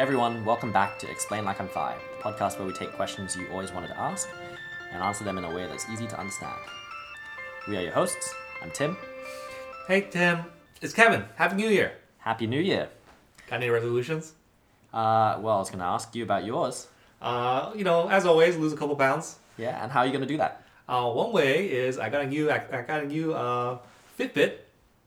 everyone, welcome back to Explain Like I'm Five, the podcast where we take questions you always wanted to ask and answer them in a way that's easy to understand. We are your hosts. I'm Tim. Hey Tim, it's Kevin. Happy New Year. Happy New Year. Got any resolutions? Uh, well, I was going to ask you about yours. Uh, you know, as always, lose a couple pounds. Yeah, and how are you going to do that? Uh, one way is I got a new I, I got a new uh, Fitbit.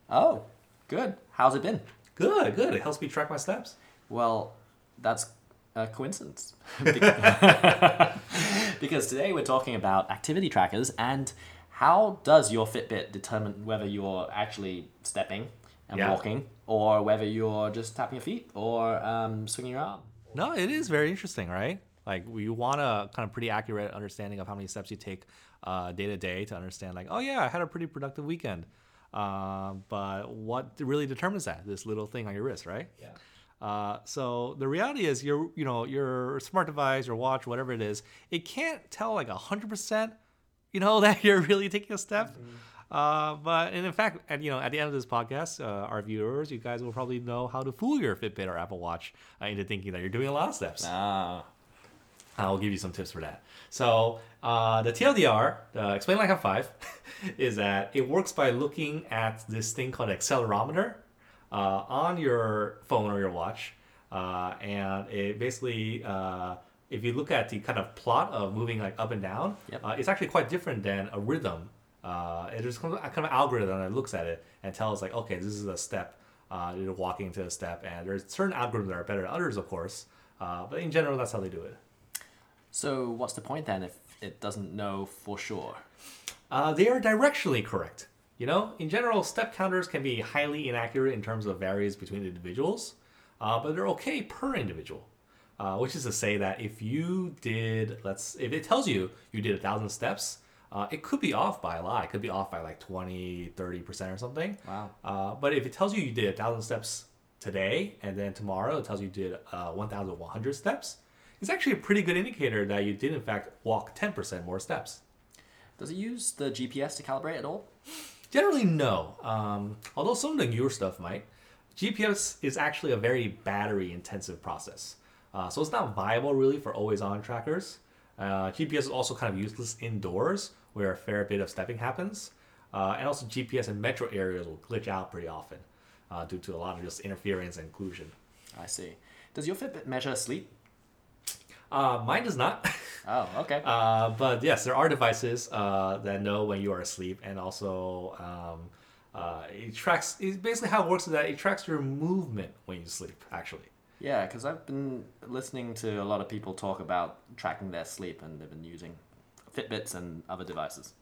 Oh, good. How's it been? Good, good. It helps me track my steps. Well, that's a coincidence. because today we're talking about activity trackers and how does your Fitbit determine whether you're actually stepping and Yeah. walking or whether you're just tapping your feet or um, swinging your arm? No, it is very interesting, right? Like we want a kind of pretty accurate understanding of how many steps you take uh, day to day to understand, like, oh yeah, I had a pretty productive weekend. Uh, but what really determines that? This little thing on your wrist, right? Yeah. Uh, so the reality is, your you know your smart device, your watch, whatever it is, it can't tell like hundred percent, you know, that you're really taking a step. Uh, but and in fact, at you know, at the end of this podcast, uh, our viewers, you guys will probably know how to fool your Fitbit or Apple Watch uh, into thinking that you're doing a lot of steps. Ah, I'll give you some tips for that. So uh, the TLDR, uh, explain like I'm five, is that it works by looking at this thing called accelerometer on your phone or your watch, uh, and it basically. Uh, if you look at the kind of plot of moving like up and down, Yep. uh, it's actually quite different than a rhythm. Uh, it is kind of, kind of algorithm that looks at it and tells like, okay, this is a step. Uh, you're walking to a step, and there's certain algorithms that are better than others, of course. Uh, but in general, that's how they do it. so what's the point then if it doesn't know for sure? Uh, they are directionally correct. You know, in general, step counters can be highly inaccurate in terms of varies between individuals, uh, but they're okay per individual. Uh, which is to say that if you did, let's, if it tells you you did a thousand steps, uh, it could be off by a lot. It could be off by like 20, 30% or something. Wow. Uh, but if it tells you you did a thousand steps today, and then tomorrow it tells you you did uh, 1,100 steps, it's actually a pretty good indicator that you did in fact walk 10% more steps. Does it use the GPS to calibrate at all? Generally, no. Um, although some of the newer stuff might. GPS is actually a very battery intensive process. Uh, so it's not viable really for always on trackers. Uh, GPS is also kind of useless indoors where a fair bit of stepping happens. Uh, and also, GPS in metro areas will glitch out pretty often uh, due to a lot of just interference and occlusion. I see. Does your Fitbit measure sleep? Uh, mine does not. Oh, okay. Uh, but yes, there are devices uh, that know when you are asleep, and also um, uh, it tracks. It basically how it works is that it tracks your movement when you sleep. Actually, Yeah, because I've been listening to a lot of people talk about tracking their sleep and they've been using Fitbits and other devices.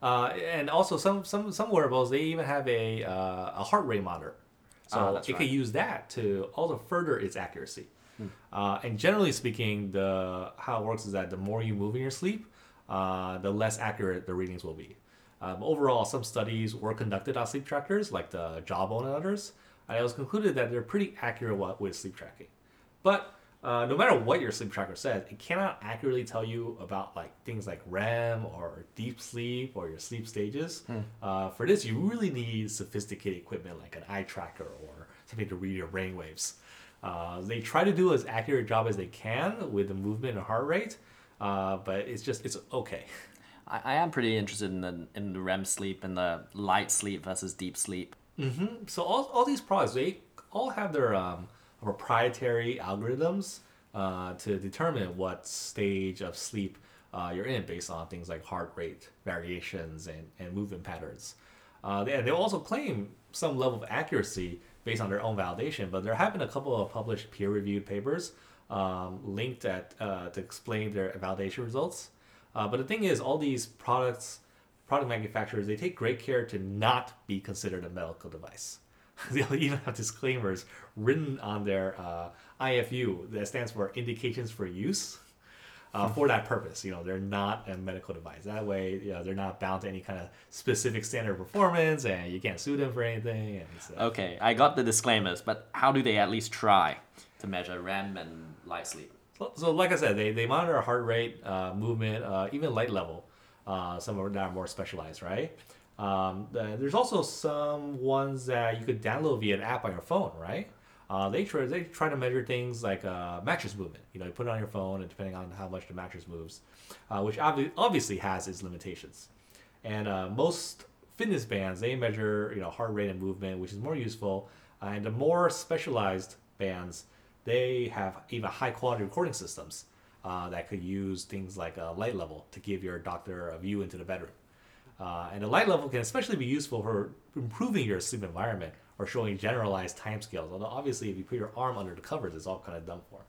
uh, and also some some some wearables they even have a uh, a heart rate monitor, so Ah, it can use that to also further its accuracy. Uh, and generally speaking, the how it works is that the more you move in your sleep, uh, the less accurate the readings will be. Um, overall, some studies were conducted on sleep trackers, like the Jawbone and others, and it was concluded that they're pretty accurate with sleep tracking. But uh, no matter what your sleep tracker says, it cannot accurately tell you about like things like REM or deep sleep or your sleep stages. Uh, for this, you really need sophisticated equipment like an eye tracker or something to read your brain waves. Uh, they try to do as accurate job as they can with the movement and heart rate, uh, but it's just it's okay. I, I am pretty interested in the, in the REM sleep and the light sleep versus deep sleep. So all, all these products they all have their um, proprietary algorithms uh, to determine what stage of sleep uh, you're in based on things like heart rate variations and, and movement patterns. Uh, they, and they also claim some level of accuracy based on their own validation, but there have been a couple of published peer-reviewed papers um, linked at uh, to explain their validation results. Uh, but the thing is, all these products, product manufacturers, they take great care to not be considered a medical device. They'll even have disclaimers written on their uh, IFU that stands for indications for use. Uh, for that purpose, you know, they're not a medical device. That way, you know, they're not bound to any kind of specific standard of performance, and you can't sue them for anything. Uh, Okay, I got the disclaimers, but how do they at least try to measure REM and light sleep? So, so like I said, they, they monitor heart rate, uh, movement, uh, even light level. Uh, some are that are more specialized, right? Um, the- there's also some ones that you could download via an app on your phone, right? Uh, they try they try to measure things like uh, mattress movement. You know, you put it on your phone, and depending on how much the mattress moves, uh, which obvi- obviously has its limitations. And uh, most fitness bands they measure you know heart rate and movement, which is more useful. Uh, and the more specialized bands, they have even high quality recording systems uh, that could use things like a light level to give your doctor a view into the bedroom. And the light level can especially be useful for improving your sleep environment or showing generalized timescales. Although obviously, if you put your arm under the covers, it's all kind of done for.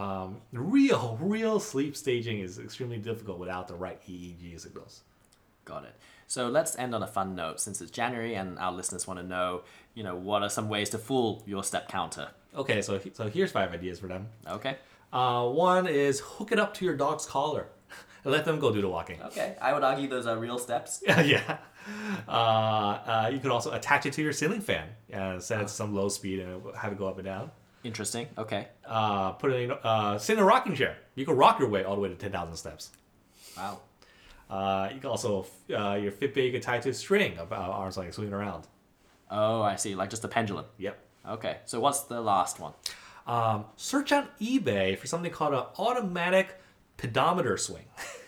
Um, real, real sleep staging is extremely difficult without the right EEG signals. Got it. So let's end on a fun note since it's January and our listeners want to know, you know, what are some ways to fool your step counter? Okay, so so here's five ideas for them. Okay. Uh, one is hook it up to your dog's collar and let them go do the walking. Okay. I would argue those are real steps. yeah. Uh, uh, you could also attach it to your ceiling fan and set it to some low speed and have it go up and down. Interesting. Okay. Uh, put it in, uh, sit in a rocking chair. You can rock your way all the way to 10,000 steps. Wow. Uh, you can also, uh, your Fitbit you can tie to a string about arms length swinging around. Oh, I see. Like just a pendulum. Yep. Okay. So what's the last one? Um, search on eBay for something called an automatic pedometer swing.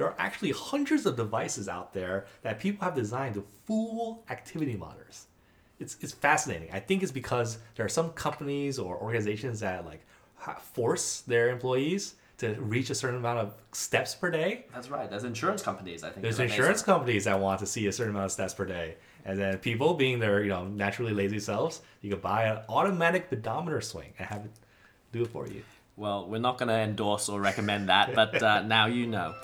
there are actually hundreds of devices out there that people have designed to fool activity monitors. It's, it's fascinating. I think it's because there are some companies or organizations that like force their employees to reach a certain amount of steps per day. That's right. There's insurance companies, I think. There's insurance companies that want to see a certain amount of steps per day. And then people being their, you know, naturally lazy selves, you could buy an automatic pedometer swing and have it do it for you. Well, we're not going to endorse or recommend that, but uh, now you know.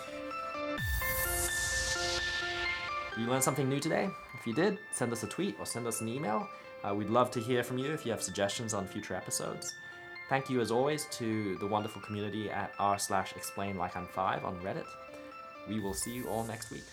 You learned something new today? If you did, send us a tweet or send us an email. Uh, we'd love to hear from you if you have suggestions on future episodes. Thank you, as always, to the wonderful community at r slash explain like I'm five on Reddit. We will see you all next week.